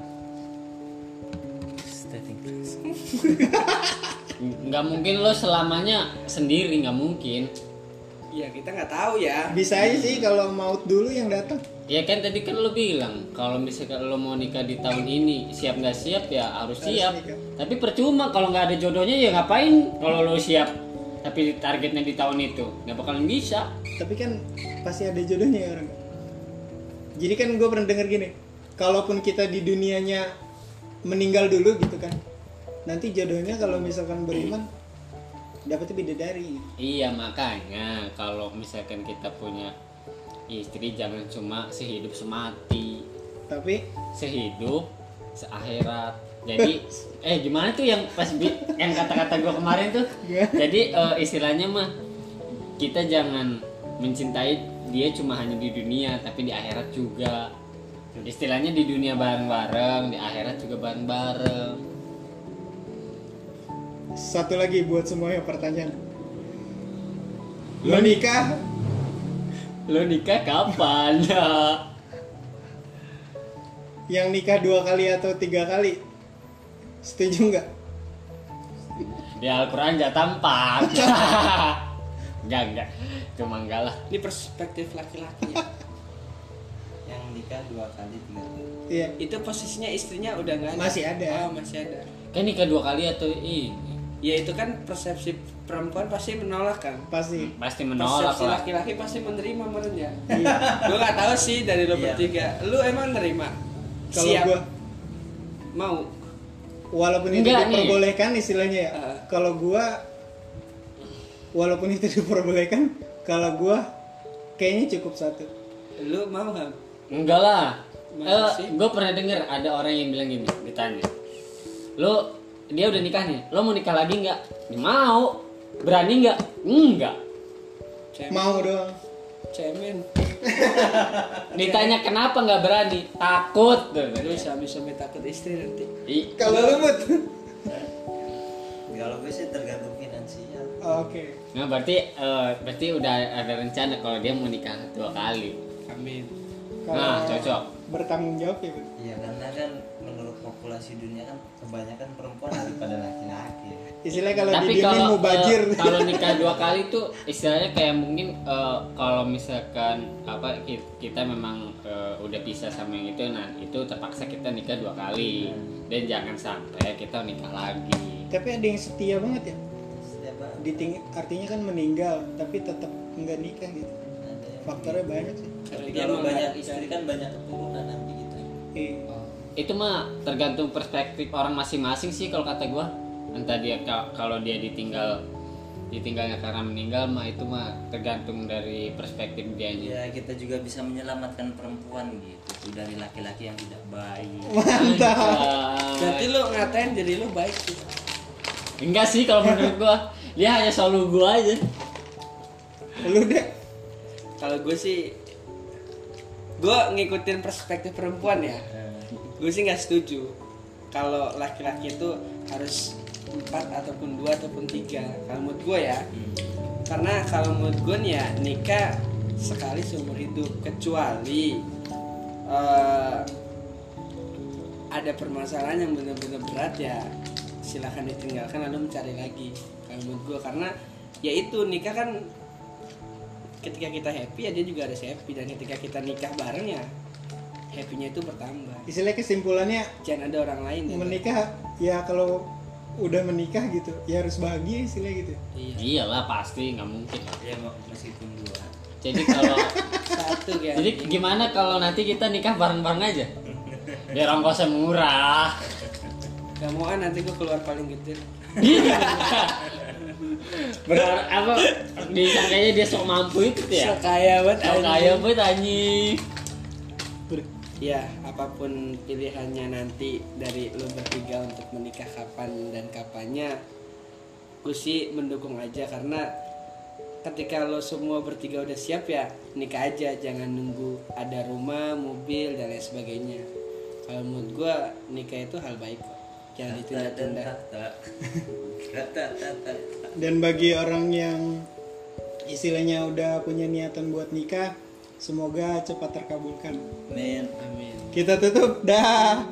Speaker 3: Nggak mungkin lo selamanya sendiri nggak mungkin
Speaker 4: ya kita nggak tahu ya.
Speaker 1: Bisa aja sih kalau maut dulu yang datang.
Speaker 3: Ya kan tadi kan lo bilang kalau misalkan lo mau nikah di tahun ini siap nggak siap ya harus
Speaker 1: Harus
Speaker 3: siap.
Speaker 1: nikah.
Speaker 3: tapi percuma kalau nggak ada jodohnya ya ngapain kalau lo siap? Tapi targetnya di tahun itu nggak bakalan bisa.
Speaker 1: Tapi kan pasti ada jodohnya ya orang. Jadi kan gue pernah denger gini kalaupun kita di dunianya meninggal dulu gitu kan nanti jodohnya kalau misalkan beriman dapetnya bidadari
Speaker 3: Iya makanya kalau misalkan kita punya istri jangan cuma sehidup semati,
Speaker 1: tapi
Speaker 3: sehidup seakhirat. Jadi eh gimana tuh yang pas bi- yang kata-kata gua kemarin tuh?
Speaker 1: Iya.
Speaker 3: Jadi eh, istilahnya mah kita jangan mencintai dia cuma hanya di dunia tapi di akhirat juga. Istilahnya di dunia bareng-bareng, di akhirat juga bareng-bareng.
Speaker 1: Satu lagi buat semuanya pertanyaan. Lo nikah?
Speaker 3: Lo nikah kapan?
Speaker 1: yang nikah dua kali atau tiga kali? Setuju nggak?
Speaker 3: Di Al-Quran gak tampak. Enggak, enggak Cuma enggak lah.
Speaker 4: Ini perspektif laki-laki ya.
Speaker 2: Yang nikah dua kali tiga kali.
Speaker 1: iya.
Speaker 4: Itu posisinya istrinya udah nggak ada?
Speaker 1: Masih ada.
Speaker 4: oh masih ada.
Speaker 3: Kan nikah dua kali atau ini
Speaker 4: ya itu kan persepsi perempuan pasti menolak kan?
Speaker 1: Pasti.
Speaker 3: Pasti menolak
Speaker 4: persepsi laki-laki pasti menerima menurutnya.
Speaker 1: Iya.
Speaker 4: gue nggak tahu sih dari lo
Speaker 2: Iya.
Speaker 4: bertiga. Lu emang nerima?
Speaker 1: Kalau gua
Speaker 4: mau?
Speaker 1: Walaupun itu
Speaker 3: Enggak nih.
Speaker 1: diperbolehkan istilahnya ya.
Speaker 4: Ah.
Speaker 1: kalau gua walaupun itu diperbolehkan kalau gua kayaknya cukup satu.
Speaker 4: Lu mau kan
Speaker 3: Enggak lah.
Speaker 4: Sih?
Speaker 3: Gue pernah denger ada orang yang bilang gini Ditanya. Lo Dia udah nikah nih Lo mau nikah lagi nggak? "Ya, Mau Berani nggak? Enggak
Speaker 4: cemen
Speaker 1: mau doang
Speaker 4: cemen
Speaker 3: Ditanya kenapa nggak berani? Takut tuh
Speaker 4: lu sampai-sampai takut istri nanti
Speaker 3: Ih,
Speaker 1: kalau lu Mut?
Speaker 2: Kalau gue sih tergantung finansial.
Speaker 1: oke
Speaker 3: Nah berarti eh, berarti udah ada rencana kalau dia mau nikah dua kali.
Speaker 4: amin
Speaker 1: Kalau
Speaker 3: Nah, cocok.
Speaker 1: bertanggung jawab ya?
Speaker 2: Iya karena kan populasi dunia kan kebanyakan perempuan daripada laki-laki.
Speaker 1: istilahnya kalau
Speaker 3: Tapi kalau
Speaker 1: mau bajir
Speaker 3: eh, kalau nikah dua kali tuh istilahnya kayak mungkin eh, kalau misalkan apa ki- kita memang eh, udah pisah sama yang itu, nah itu terpaksa kita nikah dua kali dan jangan sampai kita nikah lagi.
Speaker 1: tapi ada yang setia banget ya
Speaker 2: Setiap hari
Speaker 1: Diting artinya kan meninggal tapi tetap nggak nikah gitu faktornya banyak sih
Speaker 2: Tapi
Speaker 4: dia
Speaker 2: kalau banyak istri kan banyak keturunan nanti gitu.
Speaker 1: Iya.
Speaker 3: Itu mah tergantung perspektif orang masing-masing sih kalau kata gua. Entah dia ka- kalau dia ditinggal ditinggalnya karena meninggal mah itu mah tergantung dari perspektif dia
Speaker 2: Ya kita juga bisa menyelamatkan perempuan gitu dari laki-laki yang tidak baik.
Speaker 4: berarti lu ngatain diri lu baik sih
Speaker 3: Enggak sih kalau menurut gua. Dia hanya selalu gua aja.
Speaker 1: lu deh
Speaker 4: kalau gue sih gue ngikutin perspektif perempuan ya gue sih nggak setuju kalau laki-laki itu harus empat ataupun dua ataupun tiga. Kalau menurut gue ya. Karena kalau menurut gue nih ya nikah sekali seumur hidup kecuali eh, ada permasalahan yang benar-benar berat ya silahkan ditinggalkan lalu mencari lagi. Kalau menurut gue karena ya itu nikah kan ketika kita happy ya dia juga harus happy. Dan ketika kita nikah bareng ya happynya itu bertambah.
Speaker 1: Istilahnya kesimpulannya
Speaker 4: jangan ada orang lain ya
Speaker 1: menikah ya kalau udah menikah gitu ya harus bahagia istilah gitu.
Speaker 4: iya.
Speaker 3: Iyalah pasti nggak mungkin lah.
Speaker 2: ya mau- meskipun dua.
Speaker 3: Jadi kalau
Speaker 4: satu kayak
Speaker 3: jadi gimana kalau nanti kita nikah bareng-bareng aja? Biar ongkosnya murah.
Speaker 4: Gak mau ah nanti gue keluar paling gede.
Speaker 3: Berharap apa? Disangkanya dia sok mampu itu ya?
Speaker 4: So kaya banget
Speaker 3: sok kaya banget anjing
Speaker 4: ya apa pun pilihannya nanti dari lo bertiga untuk menikah kapan dan kapannya gue sih mendukung aja karena ketika lo semua bertiga udah siap ya nikah aja. Jangan nunggu ada rumah mobil dan lain sebagainya. Kalau menurut gue nikah itu hal baik kok. Jangan ditunda-tunda.
Speaker 1: Dan bagi orang yang istilahnya udah punya niatan buat nikah, semoga cepat terkabulkan.
Speaker 2: men
Speaker 4: amin
Speaker 1: Kita tutup dah.